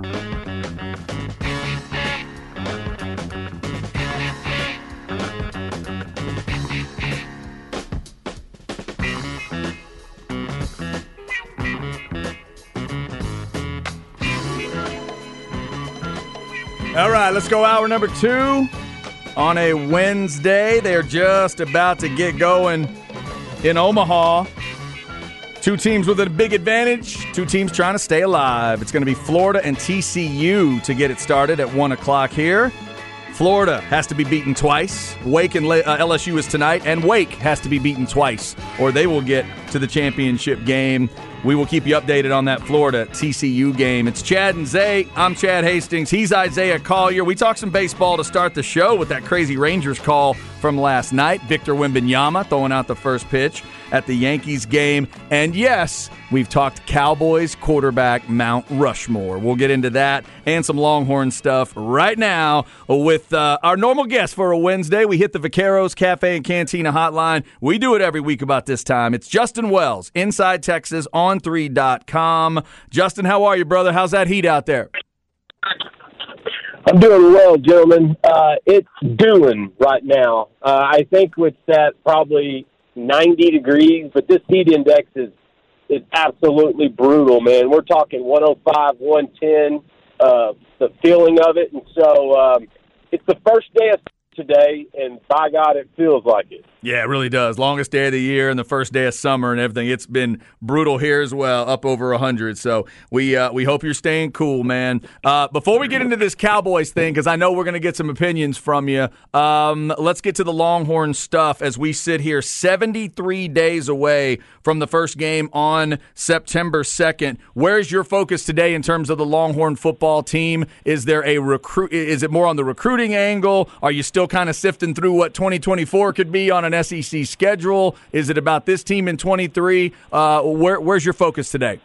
All right, let's go hour number two on a Wednesday. They're just about to get going in Omaha. Two teams with a big advantage, two teams trying to stay alive. It's going to be Florida and TCU to get it started at 1 o'clock here. Florida has to be beaten twice. Wake and uh, LSU is tonight, and Wake has to be beaten twice, or they will get to the championship game. We will keep you updated on that Florida TCU game. It's Chad and Zay. I'm Chad Hastings. He's Isaiah Collier. We talked some baseball to start the show with that crazy Rangers call from last night. Victor Wembanyama throwing out the first pitch at the Yankees game. And yes, we've talked Cowboys quarterback Mount Rushmore. We'll get into that and some Longhorn stuff right now with uh, our normal guest for a Wednesday. We hit the Vaqueros Cafe and Cantina hotline. We do it every week about this time. It's Justin Wells, Inside Texas on 3.com. Justin, how are you, brother? How's that heat out there? I'm doing well, gentlemen. Uh, it's doing right now. Uh, I think it's at probably 90 degrees, but this heat index is is absolutely brutal, man. We're talking 105, 110. Uh, the feeling of it, and so um, it's the first day of today, and by God, it feels like it. Yeah, it really does. Longest day of the year and the first day of summer and everything. It's been brutal here as well, up over 100. So we uh, we hope you're staying cool, man. Uh, before we get into this Cowboys thing, because I know we're going to get some opinions from you, um, let's get to the Longhorn stuff as we sit here 73 days away from the first game on September 2nd. Where's your focus today in terms of the Longhorn football team? Is there a recruit? Is it more on the recruiting angle? Are you still kind of sifting through what 2024 could be on an SEC schedule? Is it about this team in 23? Uh, where, where's your focus today?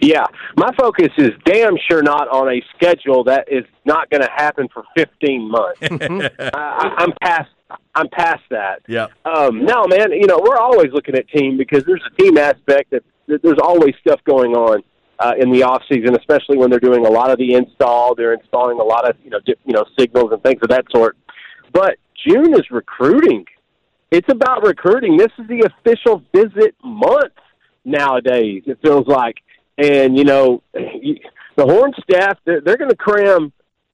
Yeah, my focus is damn sure not on a schedule that is not going to happen for 15 months. I, I'm past. I'm past that. Yeah. Um, no, man. You know, we're always looking at team because there's a team aspect that, that there's always stuff going on uh, in the off season, especially when they're doing a lot of the install. They're installing a lot of you know di- you know signals and things of that sort. But June is recruiting. It's about recruiting. This is the official visit month nowadays. It feels like, and you know, the Horn staff they're, they're going to cram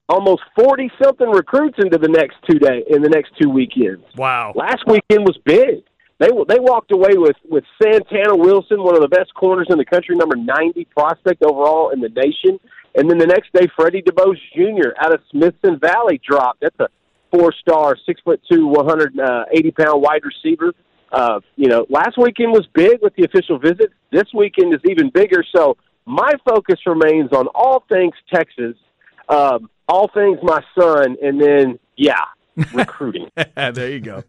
almost forty something recruits into the next two day in the next two weekends. Wow! Last weekend was big. They they walked away with with Santana Wilson, one of the best corners in the country, number ninety prospect overall in the nation. And then the next day, Freddie Dubose Jr. out of Smithson Valley dropped. That's a four star, six foot two, one hundred uh, eighty pound wide receiver. Uh, you know, last weekend was big with the official visit. This weekend is even bigger. So my focus remains on all things Texas, um, all things my son, and then yeah, recruiting. there you go,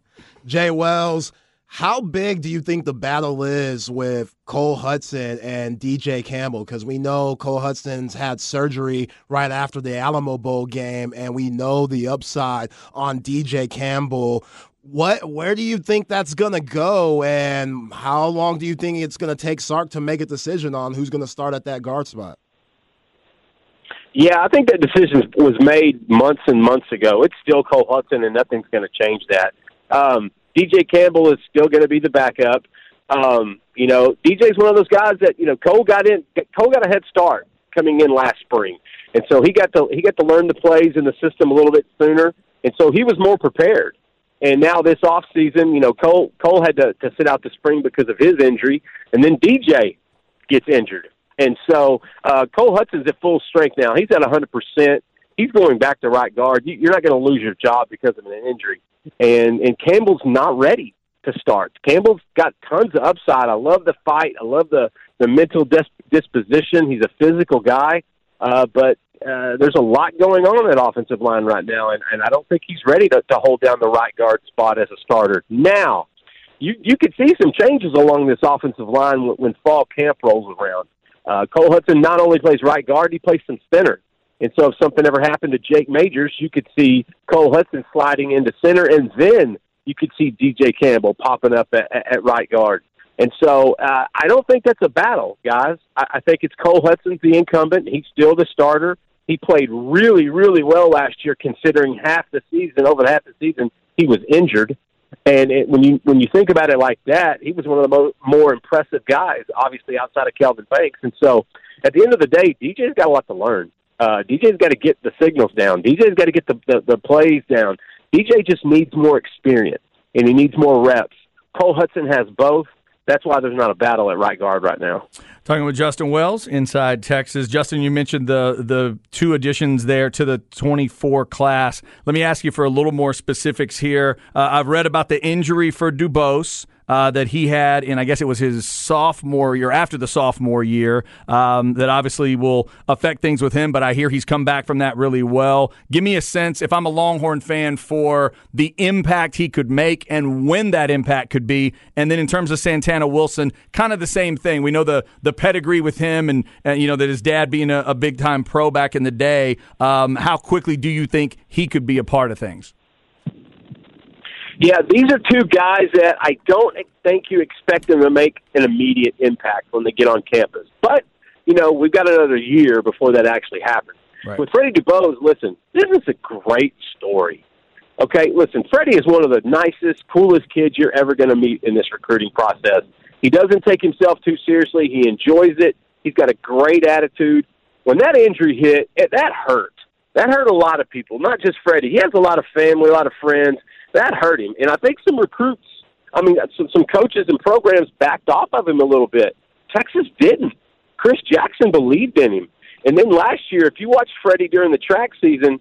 Jay Wells. How big do you think the battle is with Cole Hutson and DJ Campbell? Because we know Cole Hutson's had surgery right after the Alamo Bowl game, and we know the upside on DJ Campbell. What, where do you think that's gonna go, and how long do you think it's gonna take Sark to make a decision on who's gonna start at that guard spot? Yeah, I think that decision was made months and months ago. It's still Cole Hutson, and nothing's going to change that. Um, DJ Campbell is still going to be the backup. Um, you know, DJ's one of those guys that you know Cole got in. Cole got a head start coming in last spring, and so he got to he got to learn the plays in the system a little bit sooner, and so he was more prepared. And now this off season, you know, Cole Cole had to, to sit out the spring because of his injury, and then DJ gets injured, and so uh, Cole Hutson's at full strength now. He's at a hundred percent. He's going back to right guard. You're not going to lose your job because of an injury and and Campbell's not ready to start. Campbell's got tons of upside. I love the fight. I love the the mental dis- disposition. He's a physical guy, uh, but uh, there's a lot going on that offensive line right now, and, and I don't think he's ready to, to hold down the right guard spot as a starter. Now, you you could see some changes along this offensive line when, when fall camp rolls around. Uh, Cole Hutson not only plays right guard, he plays some center. And so if something ever happened to Jake Majors, you could see Cole Hutson sliding into center, and then you could see DJ Campbell popping up at, at right guard. And so uh, I don't think that's a battle, guys. I, I think it's Cole Hutson's the incumbent. He's still the starter. He played really, really well last year, considering half the season, over half the season, he was injured. And it, when you when you think about it like that, he was one of the mo- more impressive guys, obviously outside of Kelvin Banks. And so, at the end of the day, DJ's got a lot to learn. Uh, DJ's got to get the signals down. DJ's got to get the, the the plays down. DJ just needs more experience and he needs more reps. Cole Hutson has both. That's why there's not a battle at right guard right now. Talking with Justin Wells inside Texas. Justin, you mentioned the the two additions there to the 24 class. Let me ask you for a little more specifics here. Uh, I've read about the injury for Dubose uh, that he had in, I guess it was his sophomore year, after the sophomore year, um, that obviously will affect things with him. But I hear he's come back from that really well. Give me a sense, if I'm a Longhorn fan, for the impact he could make and when that impact could be. And then in terms of Santana Wilson, kind of the same thing. We know the the pedigree with him, and, and you know that his dad being a, a big time pro back in the day. Um, how quickly do you think he could be a part of things? Yeah, these are two guys that I don't think you expect them to make an immediate impact when they get on campus. But, you know, we've got another year before that actually happens. Right. With Freddie Dubose, listen, this is a great story. Okay, listen, Freddie is one of the nicest, coolest kids you're ever going to meet in this recruiting process. He doesn't take himself too seriously. He enjoys it. He's got a great attitude. When that injury hit, it, that hurt. That hurt a lot of people, not just Freddie. He has a lot of family, a lot of friends that hurt him. And I think some recruits, I mean, uh, some, some coaches and programs backed off of him a little bit. Texas didn't. Chris Jackson believed in him. And then last year, if you watch Freddie during the track season,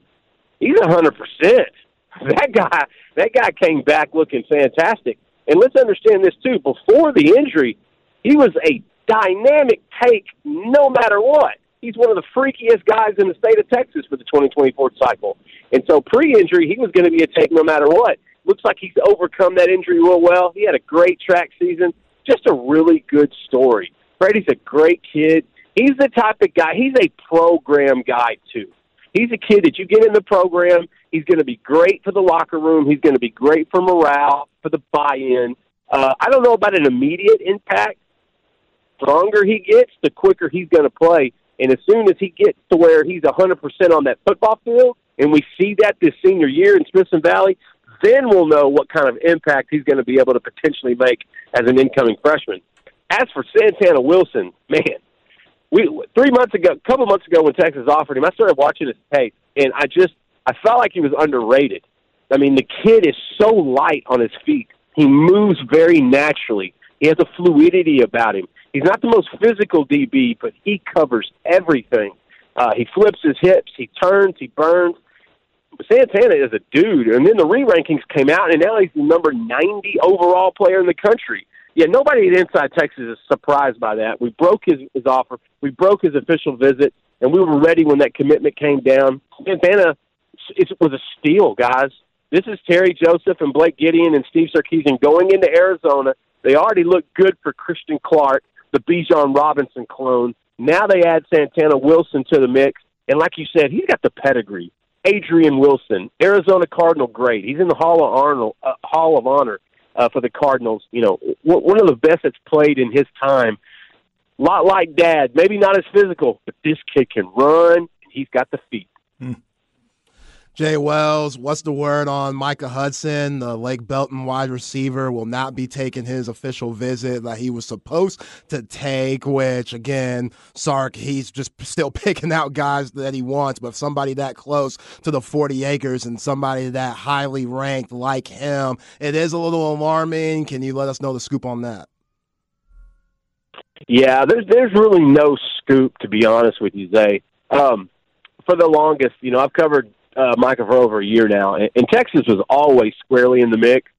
he's a hundred percent. That guy, that guy came back looking fantastic. And let's understand this too. Before the injury, he was a dynamic take, no matter what. He's one of the freakiest guys in the state of Texas for the 2024 cycle. And so pre-injury, he was going to be a take no matter what. Looks like he's overcome that injury real well. He had a great track season. Just a really good story. Freddie's a great kid. He's the type of guy. He's a program guy too. He's a kid that you get in the program. He's going to be great for the locker room. He's going to be great for morale, for the buy-in. Uh, I don't know about an immediate impact. The stronger he gets, the quicker he's going to play. And as soon as he gets to where he's 100% on that football field, and we see that this senior year in Smithson Valley, then we'll know what kind of impact he's going to be able to potentially make as an incoming freshman. As for Santana Wilson, man, we three months ago, a couple months ago when Texas offered him, I started watching his tape, and I just I felt like he was underrated. I mean, the kid is so light on his feet. He moves very naturally. He has a fluidity about him. He's not the most physical DB, but he covers everything. Uh, he flips his hips, he turns, he burns. Santana is a dude. And then the re rankings came out, and now he's the number 90 overall player in the country. Yeah, nobody at Inside Texas is surprised by that. We broke his, his offer, we broke his official visit, and we were ready when that commitment came down. Santana it was a steal, guys. This is Terry Joseph and Blake Gideon and Steve Sarkisian going into Arizona. They already look good for Christian Clark, the Bijan Robinson clone. Now they add Santana Wilson to the mix, and like you said, he's got the pedigree. Adrian Wilson, Arizona Cardinal great. He's in the Hall of Honor, uh, Hall of Honor uh, for the Cardinals. You know, one of the best that's played in his time. Lot like Dad, maybe not as physical, but this kid can run. And he's got the feet. Hmm. Jay Wells, what's the word on Micah Hudson? The Lake Belton wide receiver will not be taking his official visit that he was supposed to take, which again, Sark, he's just still picking out guys that he wants, but somebody that close to the 40 acres and somebody that highly ranked like him, it is a little alarming. Can you let us know the scoop on that? Yeah, there's there's really no scoop to be honest with you, Zay. Um, for the longest, you know, I've covered uh, Micah for over a year now, and, and Texas was always squarely in the mix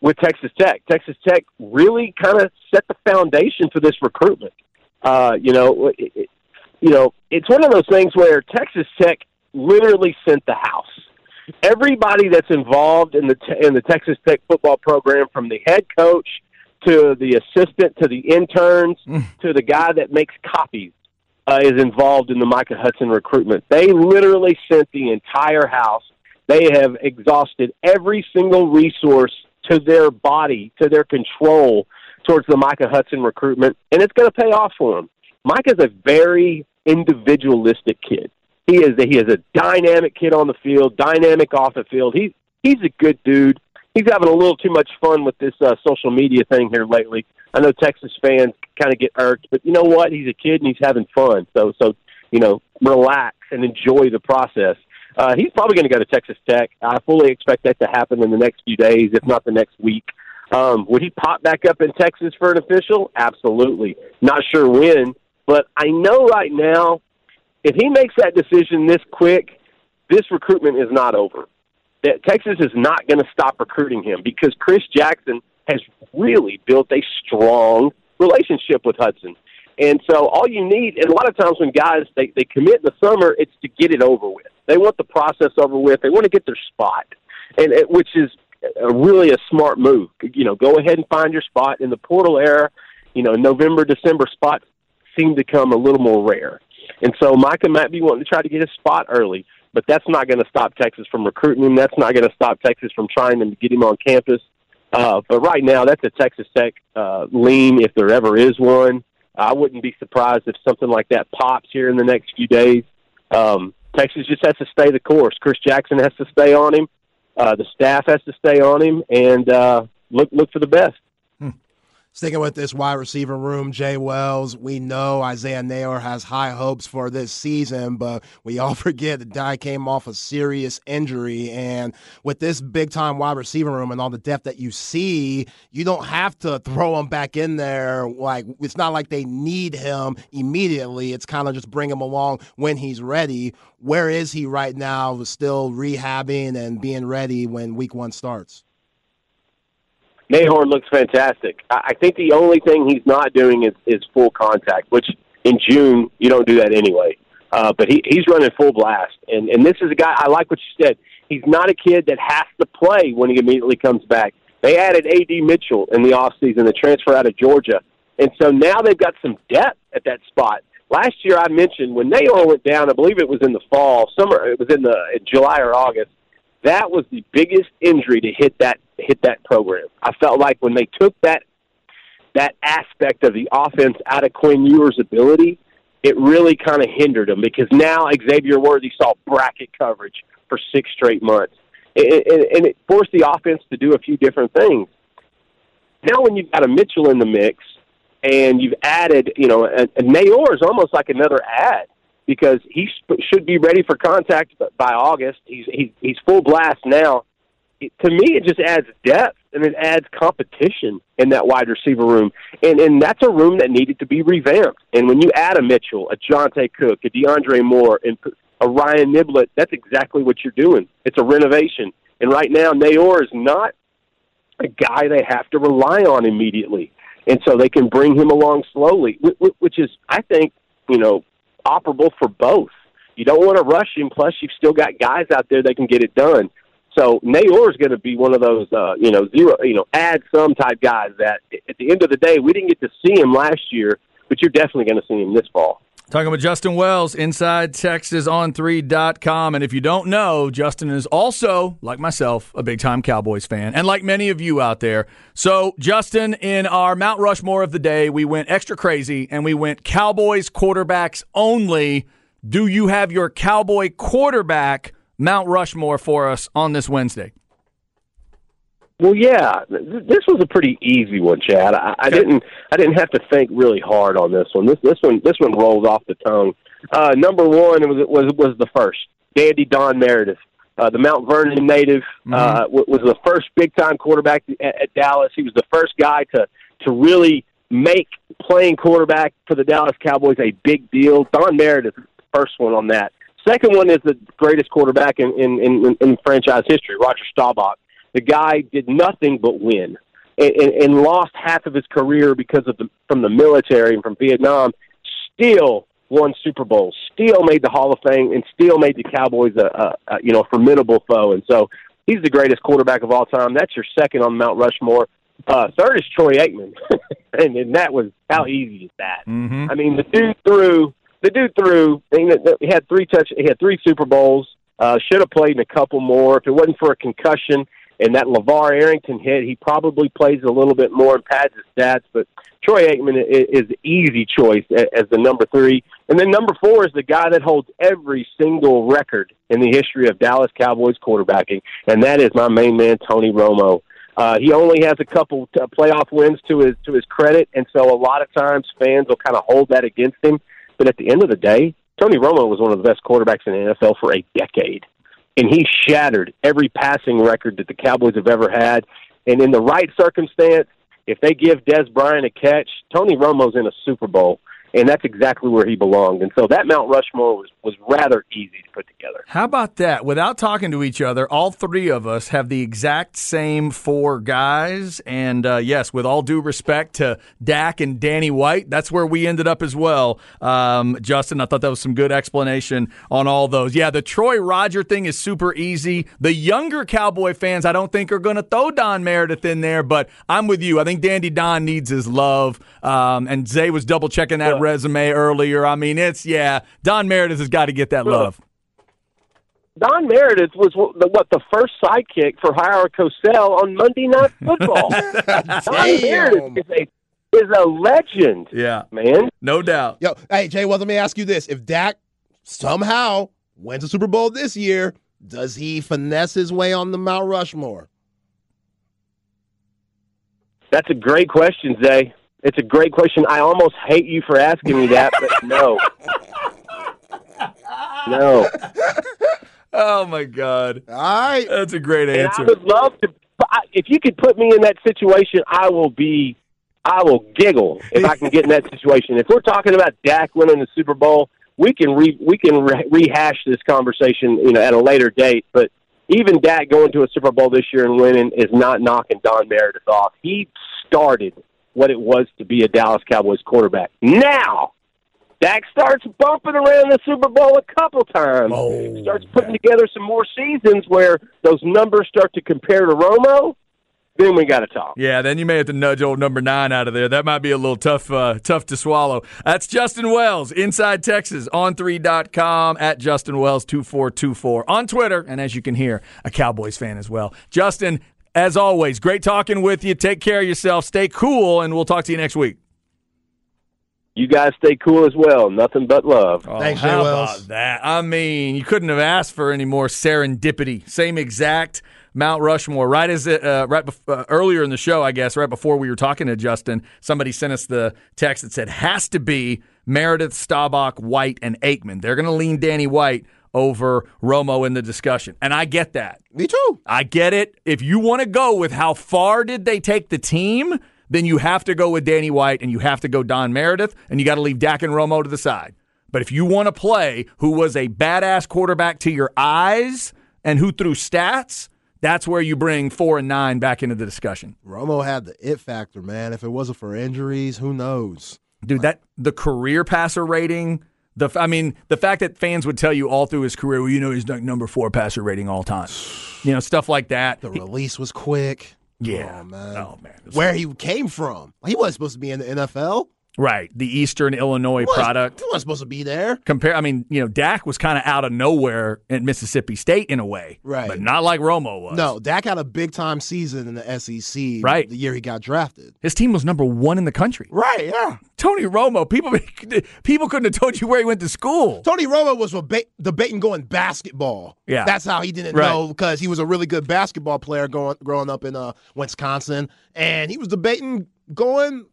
with Texas Tech. Texas Tech really kind of set the foundation for this recruitment. Uh, you know, it, it, you know, it's one of those things where Texas Tech literally sent the house. Everybody that's involved in the in the Texas Tech football program, from the head coach to the assistant to the interns mm. to the guy that makes copies, uh, is involved in the Micah Hudson recruitment. They literally sent the entire house. They have exhausted every single resource to their body, to their control, towards the Micah Hudson recruitment, and it's going to pay off for him. Micah's a very individualistic kid. He is a, he is a dynamic kid on the field, dynamic off the field. He he's a good dude. He's having a little too much fun with this uh, social media thing here lately. I know Texas fans kind of get irked, but you know what? He's a kid and he's having fun. So so you know, relax and enjoy the process. Uh, he's probably going to go to Texas Tech. I fully expect that to happen in the next few days, if not the next week. Um, would he pop back up in Texas for an official? Absolutely. Not sure when, but I know right now, if he makes that decision this quick, this recruitment is not over. That Texas is not going to stop recruiting him because Chris Jackson has really built a strong relationship with Hudson. And so all you need, and a lot of times when guys they, they commit in the summer, it's to get it over with. They want the process over with. They want to get their spot, and it, which is a, really a smart move. You know, go ahead and find your spot in the portal era. You know, November, December spots seem to come a little more rare, and so Micah might be wanting to try to get his spot early. But that's not going to stop Texas from recruiting him. That's not going to stop Texas from trying to get him on campus. Uh, but right now, that's a Texas Tech uh, lean if there ever is one. I wouldn't be surprised if something like that pops here in the next few days. Um, Texas just has to stay the course. Chris Jackson has to stay on him. Uh, the staff has to stay on him and uh, look look for the best. Sticking with this wide receiver room, Jay Wells, we know Isaiah Neyor has high hopes for this season, but we all forget that guy came off a serious injury. And with this big time wide receiver room and all the depth that you see, you don't have to throw him back in there. Like, it's not like they need him immediately. It's kind of just bring him along when he's ready. Where is he right now? Still rehabbing and being ready when week one starts? Nembhard looks fantastic. I think the only thing he's not doing is, is full contact, which in June you don't do that anyway. Uh, but he, he's running full blast, and and this is a guy I like what you said. He's not a kid that has to play when he immediately comes back. They added A.D. Mitchell in the offseason, the transfer out of Georgia, and so now they've got some depth at that spot. Last year I mentioned when Neyor went down, I believe it was in the fall, summer. It was in the in July or August that was the biggest injury to hit that hit that program. I felt like when they took that that aspect of the offense out of Quinn Ewers' ability, it really kind of hindered him because now Xavier Worthy saw bracket coverage for six straight months, and, and, and it forced the offense to do a few different things. Now, when you've got a Mitchell in the mix and you've added, you know, a, a Neyor is almost like another ad because he should be ready for contact by August. He's he's, he's full blast now. To me, it just adds depth and it adds competition in that wide receiver room, and and that's a room that needed to be revamped. And when you add a Mitchell, a Johntay Cook, a DeAndre Moore, and a Ryan Niblett, that's exactly what you're doing. It's a renovation. And right now, Neyor is not a guy they have to rely on immediately, and so they can bring him along slowly, which is, I think, you know, operable for both. You don't want to rush him. Plus, you've still got guys out there that can get it done. So Neyor is going to be one of those, uh, you know, zero, you know, add some type guys that at the end of the day, we didn't get to see him last year, but you're definitely going to see him this fall. Talking with Justin Wells, inside Texas on 3.com. And if you don't know, Justin is also, like myself, a big time Cowboys fan, and like many of you out there. So, Justin, in our Mount Rushmore of the day, we went extra crazy and we went Cowboys quarterbacks only. Do you have your Cowboy quarterback Mount Rushmore for us on this Wednesday? Well, yeah, this was a pretty easy one, Chad. I, I didn't, I didn't have to think really hard on this one. This, this one, this one rolls off the tongue. Uh, number one was was was the first Dandy Don Meredith, uh, the Mount Vernon native, mm-hmm. uh, was the first big time quarterback at, at Dallas. He was the first guy to to really make playing quarterback for the Dallas Cowboys a big deal. Don Meredith, first one on that. Second one is the greatest quarterback in in, in, in franchise history, Roger Staubach. The guy did nothing but win, and, and, and lost half of his career because of the from the military and from Vietnam. Still won Super Bowls, still made the Hall of Fame, and still made the Cowboys a, a, a you know formidable foe. And so he's the greatest quarterback of all time. That's your second on Mount Rushmore. Uh, third is Troy Aikman, and, and that was how easy is that? Mm-hmm. I mean, the dude threw. The dude threw. He had three touch. He had three Super Bowls. Uh, should have played in a couple more. If it wasn't for a concussion, And that LaVar Arrington hit, he probably plays a little bit more and pads his stats, but Troy Aikman is the easy choice as the number three. And then number four is the guy that holds every single record in the history of Dallas Cowboys quarterbacking, and that is my main man, Tony Romo. Uh, he only has a couple t- playoff wins to his to his credit, and so a lot of times fans will kind of hold that against him. But at the end of the day, Tony Romo was one of the best quarterbacks in the NFL for a decade, and he shattered every passing record that the Cowboys have ever had. And in the right circumstance, if they give Dez Bryant a catch, Tony Romo's in a Super Bowl and that's exactly where he belonged. And so that Mount Rushmore was was rather easy to put together. How about that? Without talking to each other, all three of us have the exact same four guys. And uh, yes, with all due respect to Dak and Danny White, that's where we ended up as well. Um, Justin, I thought that was some good explanation on all those. Yeah, the Troy Roger thing is super easy. The younger Cowboy fans, I don't think are going to throw Don Meredith in there, but I'm with you. I think Dandy Don needs his love. Um, and Zay was double checking that. Yeah resume earlier. I mean, it's yeah. Don Meredith has got to get that love. Don Meredith was what the first sidekick for Howard Cosell on Monday Night Football. Don Meredith is a is a legend. Yeah, man, no doubt. Yo, hey Jay, well, let me ask you this: If Dak somehow wins a Super Bowl this year, does he finesse his way on the Mount Rushmore? That's a great question, Zay. It's a great question. I almost hate you for asking me that, but no. no. Oh my God! All right, that's a great answer. And I would love to. If you could put me in that situation, I will be. I will giggle if I can get in that situation. If we're talking about Dak winning the Super Bowl, we can re, we can re- rehash this conversation, you know, at a later date. But even Dak going to a Super Bowl this year and winning is not knocking Don Meredith off. He started what it was to be a Dallas Cowboys quarterback. Now, Dak starts bumping around the Super Bowl a couple times. Oh, starts putting together some more seasons where those numbers start to compare to Romo. Then we got to talk. Yeah, then you may have to nudge old number nine out of there. That might be a little tough, uh, tough to swallow. That's Justin Wells, Inside Texas, on3.com, at Justin Wells 2424 on Twitter, and as you can hear, a Cowboys fan as well. Justin, as always, great talking with you. Take care of yourself. Stay cool, and we'll talk to you next week. You guys stay cool as well. Nothing but love. Oh, Thanks, how about that? I mean, you couldn't have asked for any more serendipity. Same exact Mount Rushmore. Right as it, uh, right bef- uh, earlier in the show, I guess, right before we were talking to Justin, somebody sent us the text that said has to be Meredith, Staubach, White, and Aikman. They're going to lean Danny White over Romo in the discussion. And I get that. Me too. I get it. If you want to go with how far did they take the team, then you have to go with Danny White and you have to go Don Meredith and you got to leave Dak and Romo to the side. But if you want to play who was a badass quarterback to your eyes and who threw stats, that's where you bring four and nine back into the discussion. Romo had the it factor, man. If it wasn't for injuries, who knows? Dude, that the career passer rating – the, I mean, the fact that fans would tell you all through his career, well, you know, he's number four passer rating all time. You know, stuff like that. The release was quick. Yeah. Oh, man. Oh, man. Where he came from. He wasn't supposed to be in the NFL. Right, the Eastern Illinois was, product. He wasn't supposed to be there. Compare, I mean, you know, Dak was kind of out of nowhere at Mississippi State in a way, right? But not like Romo was. No, Dak had a big time season in the SEC. Right, the year he got drafted, his team was number one in the country. Right, yeah. Tony Romo, people, people couldn't have told you where he went to school. Tony Romo was debating going basketball. Yeah, that's how he didn't right. know because he was a really good basketball player going growing up in uh, Wisconsin, and he was debating going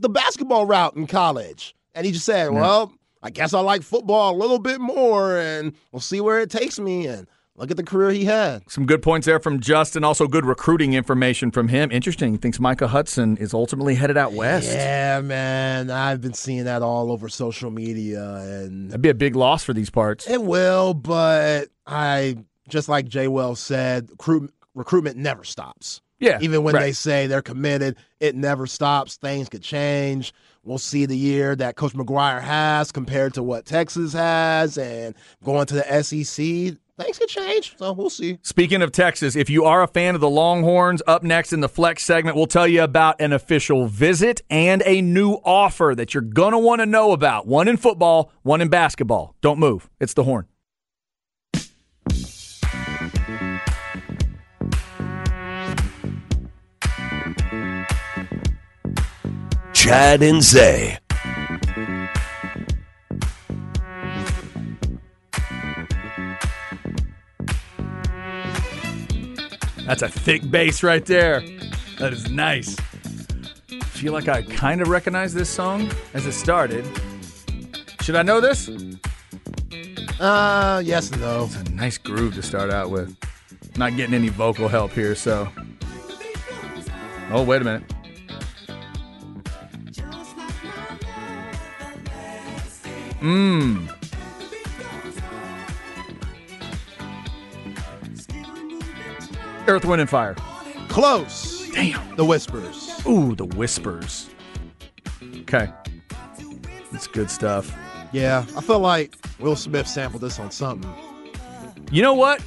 the basketball route in college. And he just said, well, I guess I like football a little bit more, and we'll see where it takes me. And look at the career he had. Some good points there from Justin. Also, good recruiting information from him. Interesting. He thinks Micah Hudson is ultimately headed out west. Yeah, man. I've been seeing that all over social media, and that'd be a big loss for these parts. It will, but I just like Jay Wells said, recruit, recruitment never stops. Yeah. Even when right. they say they're committed, it never stops. Things could change. We'll see the year that Coach McGuire has compared to what Texas has and going to the SEC. Things could change, so we'll see. Speaking of Texas, if you are a fan of the Longhorns, up next in the Flex segment, we'll tell you about an official visit and a new offer that you're going to want to know about. One in football, one in basketball. Don't move. It's the horn. Chad and Zay. That's a thick bass right there. That is nice. Feel like I kind of recognize this song as it started. Should I know this? Uh, yes and no. It's a nice groove to start out with. Not getting any vocal help here, so. Oh, wait a minute. Mmm. Earth, Wind, and Fire. Close. Damn. The Whispers. Ooh, the whispers. Okay. It's good stuff. Yeah, I feel like Will Smith sampled this on something. You know what?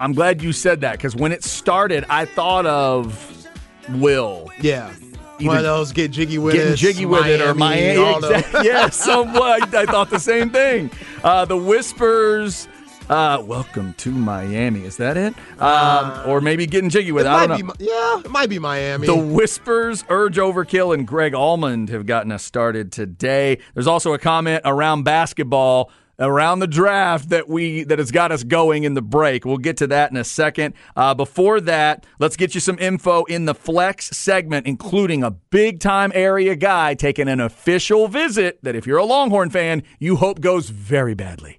I'm glad you said that because when it started, I thought of Will Yeah. One of those get jiggy with getting it, jiggy with it or Miami. Exactly. yeah, somewhat. I thought the same thing. Uh, the whispers. Uh, welcome to Miami. Is that it? Um, or maybe getting jiggy with It it. I don't know. be, yeah, it might be Miami. The Whispers, Urge Overkill, and Greg Almond have gotten us started today. There's also a comment around basketball, around the draft that we that has got us going in the break. We'll get to that in a second. Uh, before that, let's get you some info in the flex segment, including a big time area guy taking an official visit that, if you're a Longhorn fan, you hope goes very badly.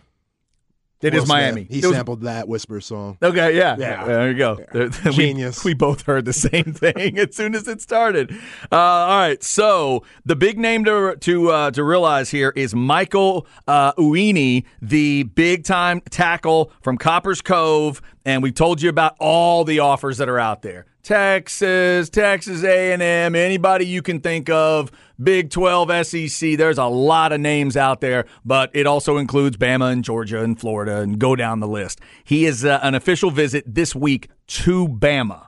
It Will is Smith, Miami. He was- sampled that Whisper song. Okay, yeah. Yeah. There you go. There- we- Genius. We, both heard the same thing as soon as it started. Uh, all right. So the big name to to uh, to realize here is Michael uh, Uini, the big time tackle from Copperas Cove, and we told you about all the offers that are out there. Texas, Texas A&M, anybody you can think of, Big 12, SEC. There's a lot of names out there, but it also includes Bama and Georgia and Florida and go down the list. He is uh, an official visit this week to Bama.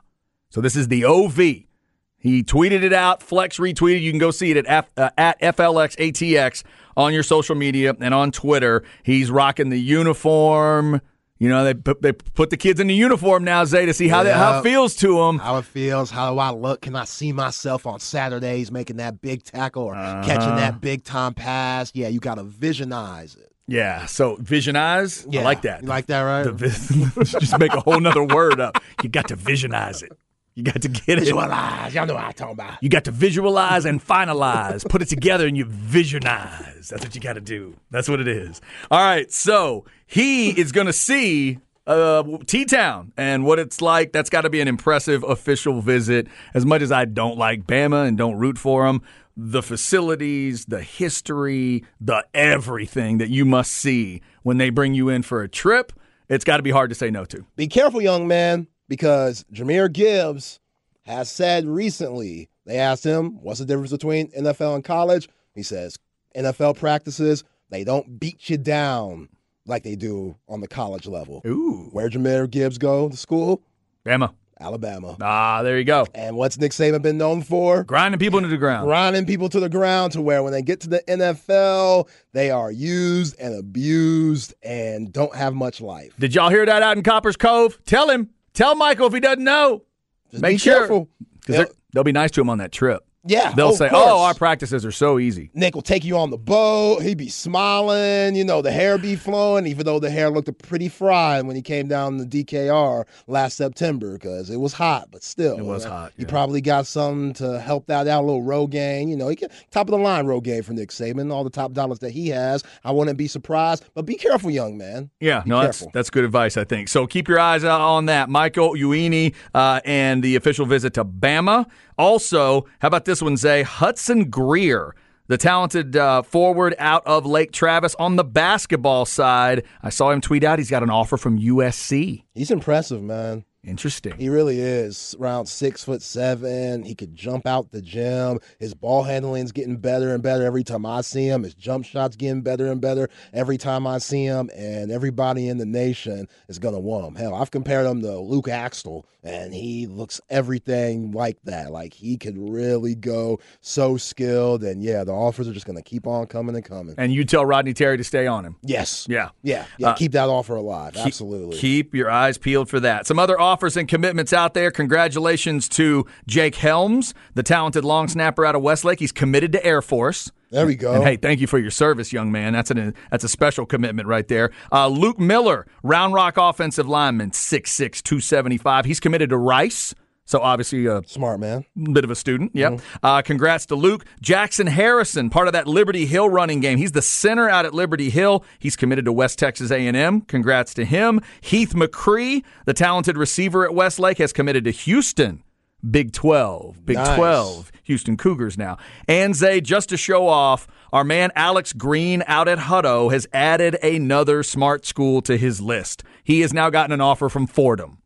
So this is the OV. He tweeted it out. Flex retweeted. You can go see it at F, uh, at FLXATX on your social media and on Twitter. He's rocking the uniform. You know they put, they put the kids in the uniform now, Zay, to see how that how it feels to them. How it feels, how do I look. Can I see myself on Saturdays making that big tackle or catching that uh-huh. big time pass? Yeah, you got to visionize it. Yeah. So visionize. Yeah. I like that. You like that, right? The vis- just make a whole nother word up. You got to visionize it. You got to get it. Visualize. Y'all know what I'm talking about. You got to visualize and finalize. Put it together and you visionize. That's what you got to do. That's what it is. All right. So he is going to see uh, T Town and what it's like. That's got to be an impressive official visit. As much as I don't like Bama and don't root for them, the facilities, the history, the everything that you must see when they bring you in for a trip, it's got to be hard to say no to. Be careful, young man, because Jahmyr Gibbs has said recently, they asked him, what's the difference between NFL and college? He says, NFL practices, they don't beat you down like they do on the college level. Ooh. Where Jahmyr Gibbs go to school? Bama. Alabama. Ah, there you go. And what's Nick Saban been known for? Grinding people into the ground. grinding people to the ground to where when they get to the NFL, they are used and abused and don't have much life. Did y'all hear that out in Copperas Cove? Tell him. Tell Michael if he doesn't know. Just Make be sure. careful. Because they'll be nice to him on that trip. Yeah, They'll say, course. oh, our practices are so easy. Nick will take you on the boat. He'd be smiling. You know, the hair be flowing, even though the hair looked pretty fried when he came down the DKR last September because it was hot, but still. It was hot, You yeah. probably got something to help that out, a little Rogaine. You know, he can, top of the line Rogaine for Nick Saban, all the top dollars that he has. I wouldn't be surprised, but be careful, young man. Yeah, no, that's that's good advice, I think. So keep your eyes out on that. Michael Uini uh, and the official visit to Bama. Also, how about this one, Zay? Hudson Greer, the talented uh, forward out of Lake Travis on the basketball side. I saw him tweet out he's got an offer from USC. He's impressive, man. Interesting. He really is around six foot seven. He could jump out the gym. His ball handling's getting better and better every time I see him. His jump shot's getting better and better every time I see him. And everybody in the nation is gonna want him. Hell, I've compared him to Luke Axtell, and he looks everything like that. Like he could really go so skilled. And yeah, the offers are just gonna keep on coming and coming. And you tell Rodney Terry to stay on him. Yes. Yeah. Yeah. Yeah. Uh, keep that offer alive. Absolutely. Keep your eyes peeled for that. Some other offers and commitments out there. Congratulations to Jake Helms, the talented long snapper out of Westlake. He's committed to Air Force. There we go. And hey, thank you for your service, young man. That's an that's a special commitment right there. Uh, Luke Miller, Round Rock offensive lineman, 6'6", 275. He's committed to Rice. So obviously a Smart man. bit of a student. Yep. Uh, congrats to Luke Jackson Harrison, part of that Liberty Hill running game. He's the center out at Liberty Hill. He's committed to West Texas A&M. Congrats to him. Heath McCree, the talented receiver at Westlake, has committed to Houston. Big 12. Big Nice. 12. Houston Cougars now. And Zay, just to show off, our man Alex Green out at Hutto has added another smart school to his list. He has now gotten an offer from Fordham.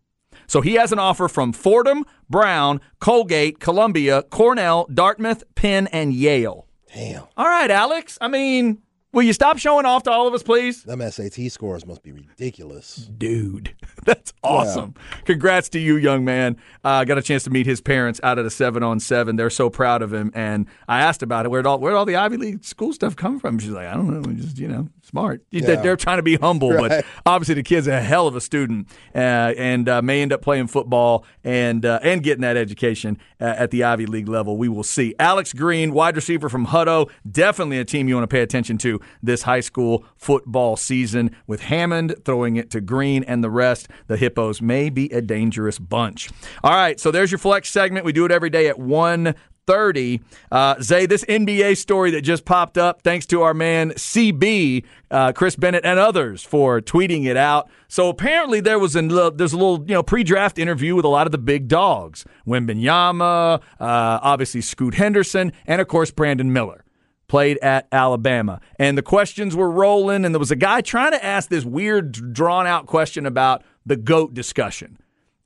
So he has an offer from Fordham, Brown, Colgate, Columbia, Cornell, Dartmouth, Penn, and Yale. Damn. All right, Alex. I mean, will you stop showing off to all of us, please? Them SAT scores must be ridiculous. Dude, that's awesome. Congrats to you, young man. I uh, got a chance to meet his parents out at a seven on seven. They're so proud of him. And I asked about it. Where'd all, where'd all the Ivy League school stuff come from? She's like, I don't know. Just, you know, smart. They're, Yeah. they're trying to be humble, but obviously the kid's a hell of a student uh, and uh, may end up playing football and uh, and getting that education uh, at the Ivy League level. We will see. Alex Green, wide receiver from Hutto, definitely a team you want to pay attention to this high school football season. With Hammond throwing it to Green and the rest, the Hippos may be a dangerous bunch. All right, so there's your flex segment. We do it every day at one. 30. Uh, Zay, this NBA story that just popped up, thanks to our man CB, uh, Chris Bennett, and others for tweeting it out. So apparently there was a little, there's a little you know pre-draft interview with a lot of the big dogs, Wembanyama, uh, obviously Scoot Henderson, and of course Brandon Miller played at Alabama. And the questions were rolling, and there was a guy trying to ask this weird, drawn out question about the GOAT discussion.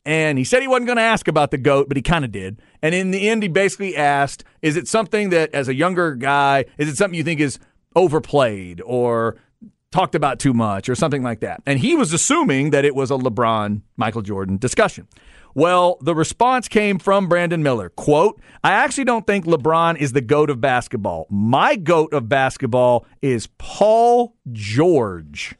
And he said he wasn't going to ask about the GOAT, but he kind of did. And in the end, he basically asked, is it something that, as a younger guy, is it something you think is overplayed or talked about too much or something like that? And he was assuming that it was a LeBron, Michael Jordan discussion. Well, the response came from Brandon Miller. Quote, I actually don't think LeBron is the GOAT of basketball. My GOAT of basketball is Paul George.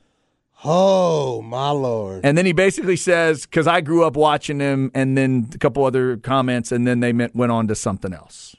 Oh, my Lord. And then he basically says, because I grew up watching him, and then a couple other comments, and then they meant, went on to something else.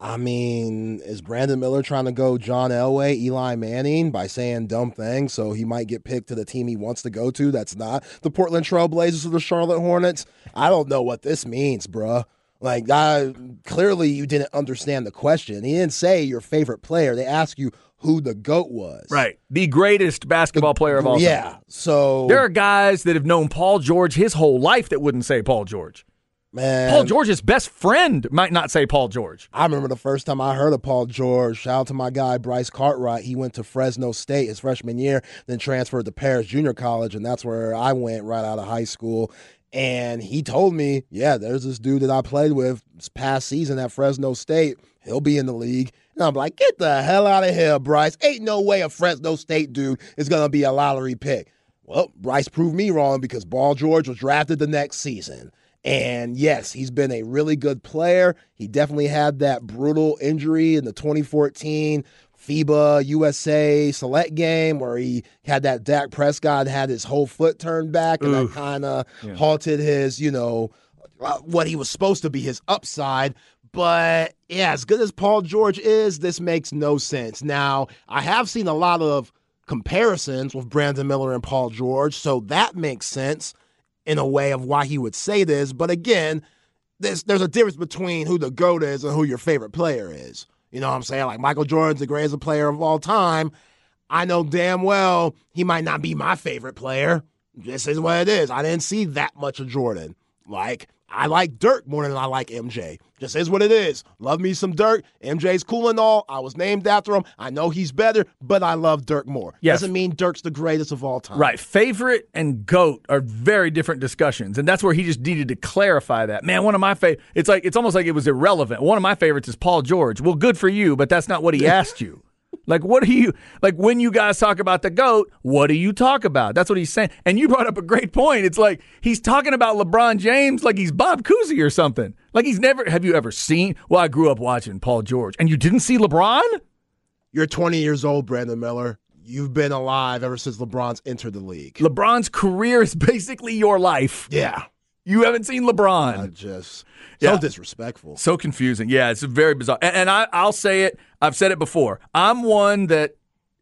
I mean, is Brandon Miller trying to go John Elway, Eli Manning by saying dumb things so he might get picked to the team he wants to go to that's not the Portland Trailblazers or the Charlotte Hornets? I don't know what this means, bruh. Like, I, clearly you didn't understand the question. He didn't say your favorite player. They asked you who the GOAT was. Right. The greatest basketball player of all time. Yeah. So, There are guys that have known Paul George his whole life that wouldn't say Paul George. man. Paul George's best friend might not say Paul George. I remember the first time I heard of Paul George. Shout out to my guy Bryce Cartwright. He went to Fresno State his freshman year, then transferred to Paris Junior College, and that's where I went right out of high school. And he told me, yeah, there's this dude that I played with this past season at Fresno State. He'll be in the league. And I'm like, get the hell out of here, Bryce. Ain't no way a Fresno State dude is going to be a lottery pick. Well, Bryce proved me wrong because Paul George was drafted the next season. And yes, he's been a really good player. He definitely had that brutal injury in the 2014 FIBA USA select game where he had that Dak Prescott had his whole foot turned back and that kind of halted his, you know, uh, what he was supposed to be his upside. But yeah, as good as Paul George is, this makes no sense. Now, I have seen a lot of comparisons with Brandon Miller and Paul George, so that makes sense in a way of why he would say this. But again, there's there's a difference between who the GOAT is and who your favorite player is. You know what I'm saying? Like Michael Jordan's the greatest player of all time. I know damn well he might not be my favorite player. This is what it is. I didn't see that much of Jordan. Like, I like Dirk more than I like MJ. Just is what it is. Love me some Dirk. MJ's cool and all. I was named after him. I know he's better, but I love Dirk more. Yes. Doesn't mean Dirk's the greatest of all time. Right. Favorite and GOAT are very different discussions. And that's where he just needed to clarify that. Man, one of my favorite, it's like, it's almost like it was irrelevant. One of my favorites is Paul George. Well, good for you, but that's not what he asked you. Like, what do you, like, when you guys talk about the GOAT, what do you talk about? That's what he's saying. And you brought up a great point. It's like he's talking about LeBron James like he's Bob Cousy or something. Like he's never, have you ever seen, well, I grew up watching Paul George, and you didn't see LeBron? You're 20 years old, Brandon Miller. You've been alive ever since LeBron's entered the league. LeBron's career is basically your life. yeah. You haven't seen LeBron. I just Yeah. so disrespectful. So confusing. Yeah, it's very bizarre. And, and I, I'll say it. I've said it before. I'm one that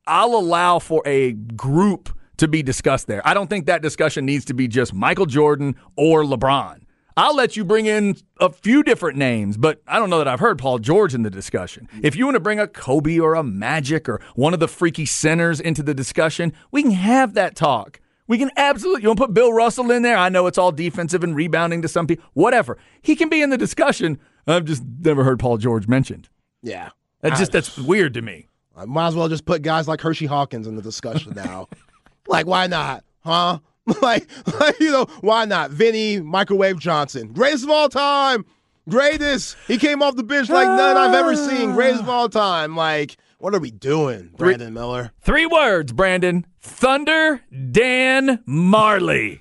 I'll allow for a group to be discussed there. I don't think that discussion needs to be just Michael Jordan or LeBron. I'll let you bring in a few different names, but I don't know that I've heard Paul George in the discussion. If you want to bring a Kobe or a Magic or one of the freaky centers into the discussion, we can have that talk. We can absolutely. You want to put Bill Russell in there? I know it's all defensive and rebounding to some people. Whatever. He can be in the discussion. I've just never heard Paul George mentioned. Yeah. That's just that's weird to me. I might as well just put guys like Hersey Hawkins in the discussion now. like, why not? Huh? like, like, you know, why not? Vinnie Microwave Johnson, greatest of all time, greatest. He came off the bench like none I've ever seen, greatest of all time. Like, what are we doing, Brandon Miller? Three words, Brandon. Thunder Dan Majerle.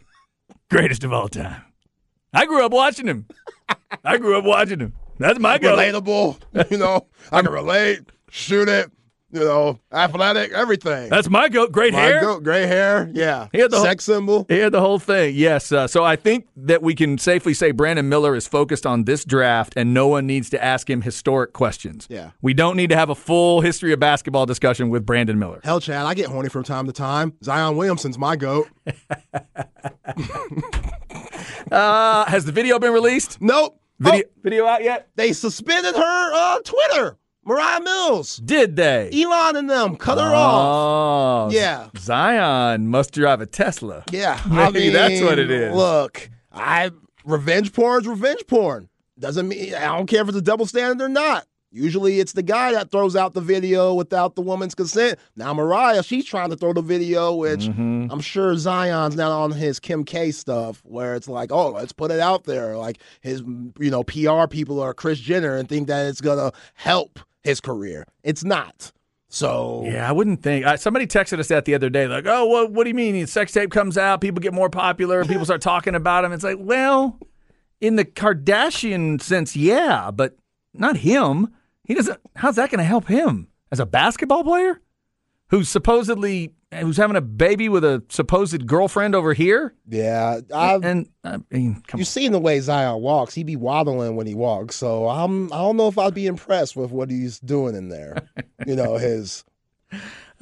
Greatest of all time. I grew up watching him. I grew up watching him. That's my go. Relatable, you know, I can relate, shoot it, you know, athletic, everything. That's my goat. Great My hair. goat, gray hair, yeah. He had the whole- Sex symbol. He had the whole thing. Yes. Uh, so I think that we can safely say Brandon Miller is focused on this draft and no one needs to ask him historic questions. Yeah. We don't need to have a full history of basketball discussion with Brandon Miller. Hell, Chad, I get horny from time to time. Zion Williamson's my goat. Uh, has the video been released? Nope. Video, Oh, video out yet? they suspended her on Twitter. Moriah Mills, Did they? Elon, and them cut her off. Oh, Yeah. Zion must drive a Tesla. Yeah, Maybe I that's what it is. Look, I revenge porn's revenge porn. Doesn't mean I don't care if it's a double standard or not. Usually it's the guy that throws out the video without the woman's consent. Now Moriah, she's trying to throw the video, which Mm-hmm. I'm sure Zion's not on his Kim K stuff, where it's like, oh, let's put it out there. Like his, you know, PR people are Chris Jenner and think that it's gonna help his career. It's not. So Yeah, I wouldn't think. Uh, somebody texted us that the other day, like, "Oh, what? What do you mean? Sex tape comes out, people get more popular, people start talking about him." It's like, well, in the Kardashian sense, yeah, but not him. He doesn't. How's that going to help him as a basketball player who's supposedly who's having a baby with a supposed girlfriend over here? yeah, I And I mean, come You seen the way Zion walks? he'd be waddling when he walks. So I'm I don't know if I'd be impressed with what he's doing in there. you know, his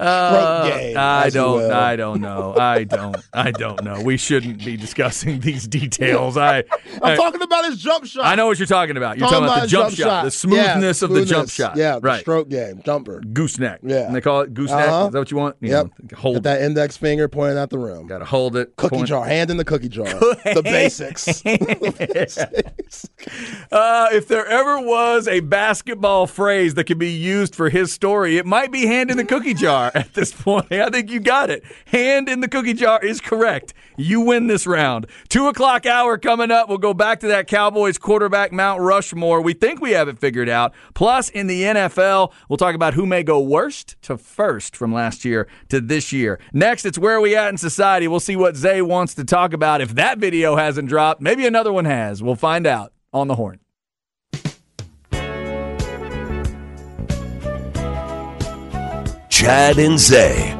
Uh, game, I don't. I don't know. I don't. I don't know. We shouldn't be discussing these details. I. I'm I, talking about his jump shot. I know what you're talking about. You're talking, about, the his jump, shot, the Yeah, smoothness of the jump shot. Yeah, right. stroke game, jumper. Gooseneck. Yeah. And they call it gooseneck. Uh-huh. Is that what you want? You Yep. know, hold. that index finger pointing at the room. Got to hold it. Cookie point- jar, hand in the cookie jar. the basics. Uh, if there ever was a basketball phrase that could be used for his story, it might be hand in the cookie jar at this point. I think you got it. Hand in the cookie jar is correct. You win this round. Two o'clock hour coming up. We'll go back to that Cowboys quarterback, Mount Rushmore. We think we have it figured out. Plus, in the NFL, we'll talk about who may go worst to first from last year to this year. Next, it's where we at in society. We'll see what Zay wants to talk about. If that video hasn't dropped, maybe another one has. We'll find out on the horn. Chad and Zay.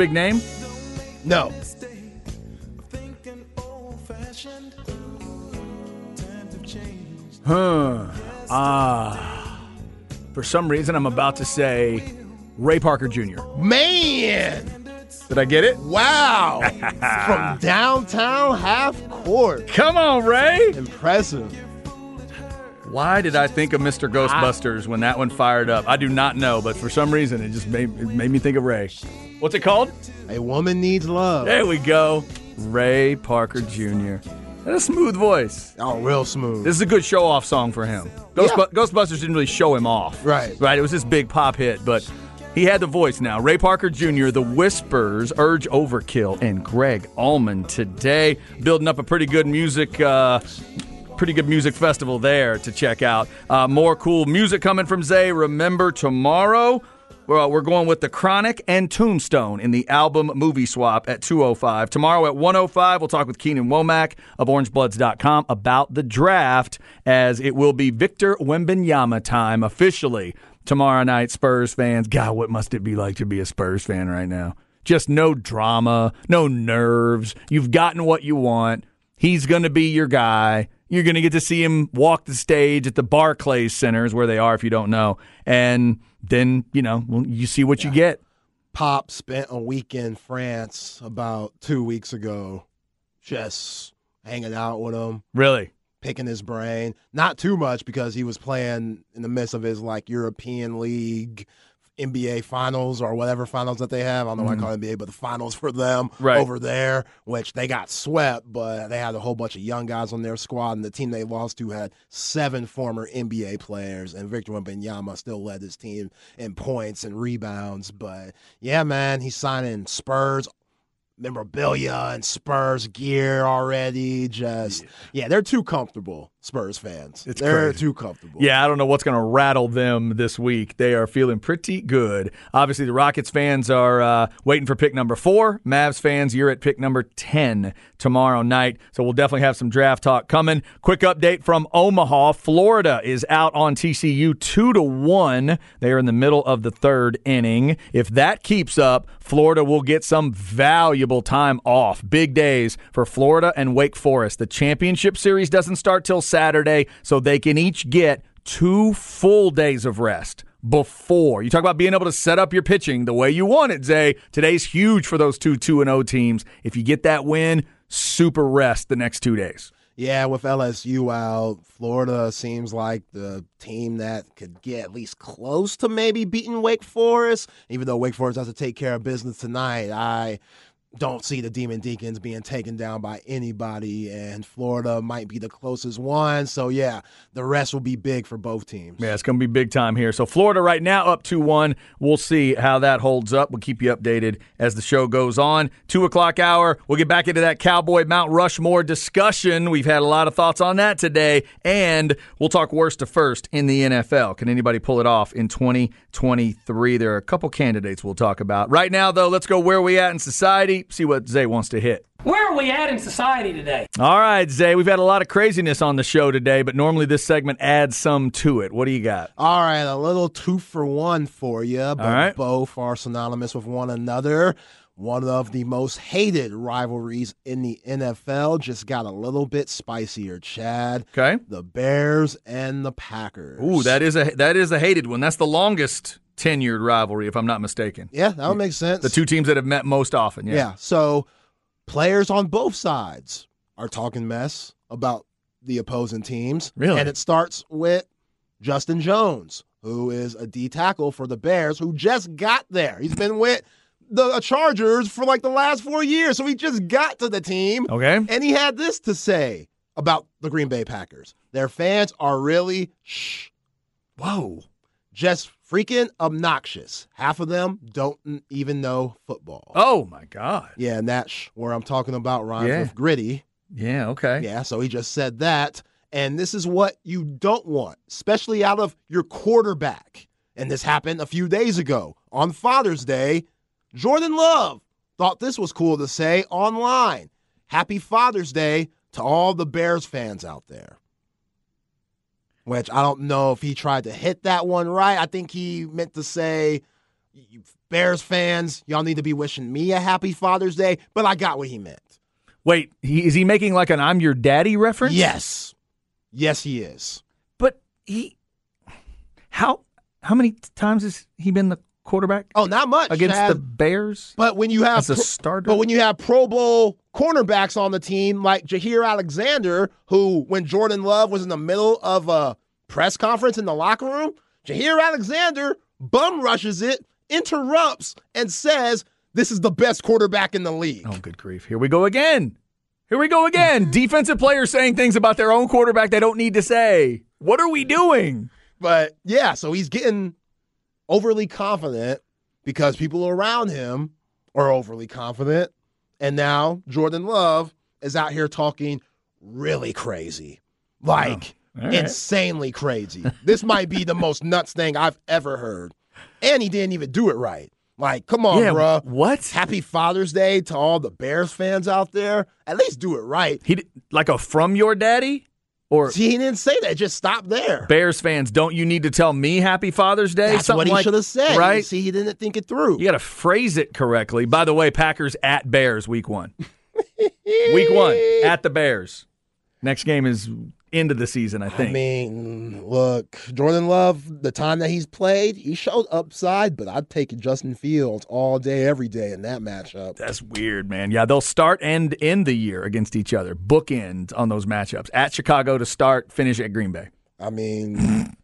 Big name? No. Thinking old fashioned. Times have changed. Huh. Ah. For some reason, I'm about to say Ray Parker Jr. Man! Did I get it? Wow! From downtown half court. Come on, Ray. Impressive. Why did I think of Mr. Ghostbusters when that one fired up? I do not know, but for some reason, it just made, it made me think of Ray. What's it called? A woman needs love. There we go. Ray Parker Jr. And a smooth voice. Oh, real smooth. This is a good show off song for him. Ghost- Yeah. Ghostbusters didn't really show him off. Right. Right. It was this big pop hit, but he had the voice now. Ray Parker Jr., The Whispers, Urge Overkill, and Gregg Allman today. Building up a pretty good music. Uh, Pretty good music festival there to check out. Uh, more cool music coming from Zay. Remember tomorrow, well, we're going with The Chronic and Tombstone in the album Movie Swap at 205. Tomorrow at 105, we'll talk with Keenan Womack of OrangeBloods.com about the draft as it will be Victor Wembanyama time officially tomorrow night, Spurs fans. God, what must it be like to be a Spurs fan right now? Just no drama, no nerves. You've gotten what you want. He's going to be your guy. You're going to get to see him walk the stage at the Barclays Centers, where they are, if you don't know. And then, you know, you see what you get. Pop spent a week in France about two weeks ago, just hanging out with him, Really? picking his brain. Not too much because he was playing in the midst of his like European League, NBA finals or whatever finals that they have. I don't know why I mm-hmm. call it NBA, but the finals for them Right. over there, which they got swept, but they had a whole bunch of young guys on their squad, and the team they lost to had seven former NBA players, and Victor Wembanyama still led his team in points and rebounds. But yeah, man, he's signing Spurs memorabilia and Spurs gear already. Just yeah, they're too comfortable, Spurs fans. It's they're crazy. too comfortable. Yeah, I don't know what's going to rattle them this week. They are feeling pretty good. Obviously, the Rockets fans are uh, waiting for pick number four. Mavs fans, you're at pick number 10 tomorrow night. So we'll definitely have some draft talk coming. Quick update from Omaha. Florida is out on TCU 2 to 1. They are in the middle of the third inning. If that keeps up, Florida will get some valuable time off. Big days for Florida and Wake Forest. The championship series doesn't start till Saturday, so they can each get two full days of rest before. You talk about being able to set up your pitching the way you want it, Zay. Today's huge for those two 2 and 0 teams. If you get that win, super rest the next 2 days. Yeah, with LSU out, Florida seems like the team that could get at least close to maybe beating Wake Forest. Even though Wake Forest has to take care of business tonight, I don't see the Demon Deacons being taken down by anybody, and Florida might be the closest one. So, yeah, the rest will be big for both teams. Yeah, it's going to be big time here. So Florida right now up 2 1. We'll see how that holds up. We'll keep you updated as the show goes on. Two o'clock hour, we'll get back into that Cowboy Mount Rushmore discussion. We've had a lot of thoughts on that today. And we'll talk worst to first in the NFL. Can anybody pull it off in 2023? There are a couple candidates we'll talk about. Right now, though, let's go where we at in society, see what Zay wants to hit. Where are we at in society today? All right, Zay, we've had a lot of craziness on the show today, but normally this segment adds some to it. What do you got? All right, a little two for one for you, but right. both are synonymous with one another. One of the most hated rivalries in the NFL just got a little bit spicier, Chad. Okay. The Bears and the Packers. Ooh, that is a that is a hated one. That's the longest tenured rivalry, if I'm not mistaken. Yeah, that would make sense. The two teams that have met most often. Yeah. Yeah. So players on both sides are talking mess about the opposing teams. Really? And it starts with Justin Jones, who is a D tackle for the Bears, who just got there. He's been with the Chargers for like the last four years. So he just got to the team. Okay. And he had this to say about the Green Bay Packers. Their fans are really shh, Whoa. Just freaking obnoxious. Half of them don't even know football. Oh my God. Yeah, and that's where I'm talking about rhymes Yeah. with gritty. Yeah. Okay. Yeah, so he just said that. And this is what you don't want, especially out of your quarterback. And this happened a few days ago on Father's Day. Jordan Love thought this was cool to say online. Happy Father's Day to all the Bears fans out there. Which I don't know if he tried to hit that one right. I think he meant to say Bears fans, y'all need to be wishing me a happy Father's Day, but I got what he meant. Wait, he, is he making like an "I'm your daddy" reference? Yes. Yes, he is. but he how how many times has he been the quarterback Oh, not much. against the Bears? But when you have As a pro- starter? but when you have Pro Bowl cornerbacks on the team like Jaire Alexander, who when Jordan Love was in the middle of a press conference in the locker room, Jaire Alexander bum rushes it, interrupts, and says, "This is the best quarterback in the league." Oh, good grief! Here we go again. Here we go again. Defensive players saying things about their own quarterback they don't need to say. What are we doing? But yeah, so he's getting overly confident because people around him are overly confident. And now Jordan Love is out here talking really crazy. Like Oh, right. insanely crazy. this might be the most nuts thing I've ever heard. And he didn't even do it right. Like, come on, yeah, bruh. what? Happy Father's Day to all the Bears fans out there. At least do it right. He like a from your daddy or See, he didn't say that. Just stop there. Bears fans? Don't you need to tell me Happy Father's Day? That's Something what he like- should have said. right? See, he didn't think it through. You got to phrase it correctly. By the way, Packers at Bears week one. week one at the Bears. Next game is end of the season, I think. I mean, look, Jordan Love, the time that he's played, he showed upside, but I'd take Justin Fields all day, every day in that matchup. That's weird, man. Yeah, they'll start and end the year against each other. Bookend on those matchups. At Chicago to start, finish at Green Bay. I mean,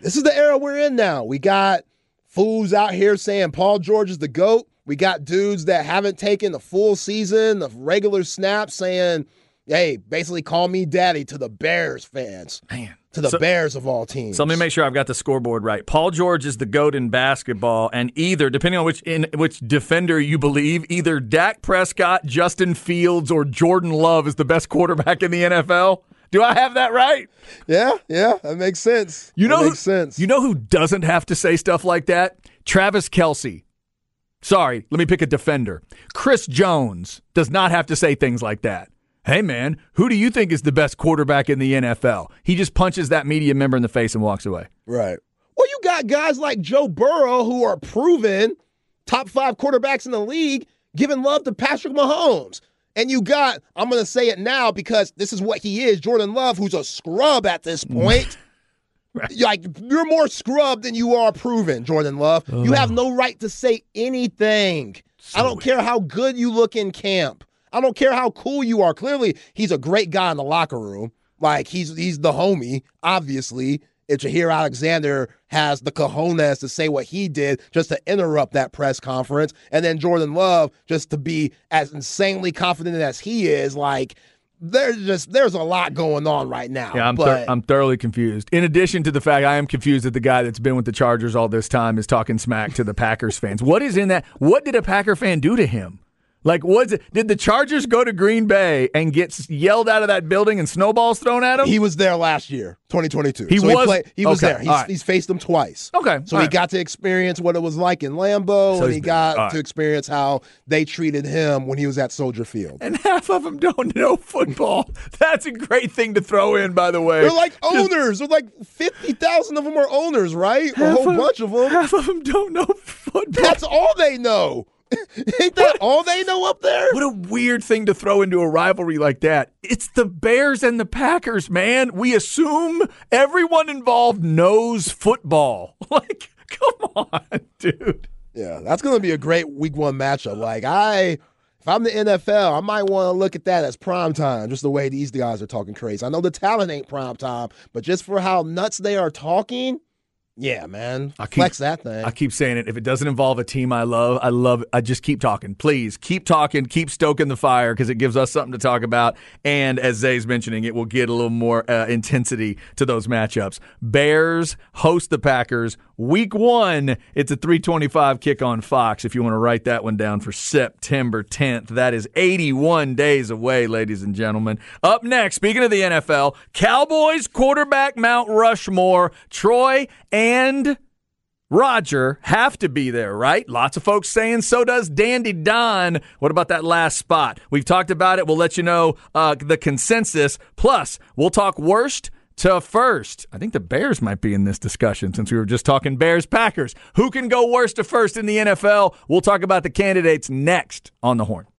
this is the era we're in now. We got fools out here saying Paul George is the GOAT. We got dudes that haven't taken the full season of regular snaps saying, hey, basically call me daddy to the Bears fans, Man. to the So- Bears of all teams. So let me make sure I've got the scoreboard right. Paul George is the goat in basketball, and either, depending on which in which defender you believe, either Dak Prescott, Justin Fields, or Jordan Love is the best quarterback in the NFL. Do I have that right? yeah, yeah, that makes sense. You know that who, makes sense. You know who doesn't have to say stuff like that? Travis Kelce. Sorry, let me pick a defender. Chris Jones does not have to say things like that. Hey man, who do you think is the best quarterback in the NFL? He just punches that media member in the face and walks away. Right. Well, you got guys like Joe Burrow who are proven top five quarterbacks in the league, giving love to Patrick Mahomes. And you got, I'm going to say it now because this is what he is Jordan Love, who's a scrub at this point. Like, you're more scrub than you are proven, Jordan Love. You have no right to say anything. I don't care how good you look in camp. I don't care how cool you are. Clearly, he's a great guy in the locker room. Like he's he's the homie, obviously. If Jaire Alexander has the cojones to say what he did just to interrupt that press conference, and then Jordan Love just to be as insanely confident as he is, like there's just there's a lot going on right now. Yeah, I'm, but thor- I'm thoroughly confused. In addition to the fact I am confused that the guy that's been with the Chargers all this time is talking smack to the Packers fans. What is in that? What did a Packer fan do to him? Like, was it? Did the Chargers go to Green Bay and get yelled out of that building and snowballs thrown at him? he was there last year, 2022. He so was- He, played, he was okay, there. He's, right. he's faced them twice. Okay, So he right. got to experience what it was like in Lambeau, So and he got right. to experience how they treated him when he was at Soldier Field. and half of them don't know football. That's a great thing to throw in, by the way. They're like owners. They're like 50,000 of them are owners, right? A whole bunch of them. Half of them don't know football. That's all they know. Ain't that all they know up there? What a weird thing to throw into a rivalry like that. It's the Bears and the Packers, man. We assume everyone involved knows football. Like, come on, dude. Yeah, that's going to be a great week one matchup. Like, I, if I'm the NFL, I might want to look at that as prime time, just the way these guys are talking crazy. I know the talent ain't prime time, but just for how nuts they are talking, yeah, man. I keep- Flex that thing. I keep saying it. If it doesn't involve a team I love, I love. I just keep talking. Please keep talking. Keep stoking the fire because it gives us something to talk about. And as Zay's mentioning, it will get a little more uh, intensity to those matchups. Bears host the Packers week one. It's a 325 kick on Fox. If you want to write that one down for September 10th, that is 81 days away, ladies and gentlemen. Up next, speaking of the NFL, Cowboys quarterback Mount Rushmore, Troy and Roger have to be there, right? Lots of folks saying so does Dandy Don. What about that last spot? We've talked about it. We'll let you know uh, the consensus. Plus, we'll talk worst to first. I think the Bears might be in this discussion since we were just talking Bears Packers. Who can go worst to first in the NFL? We'll talk about the candidates next on the horn.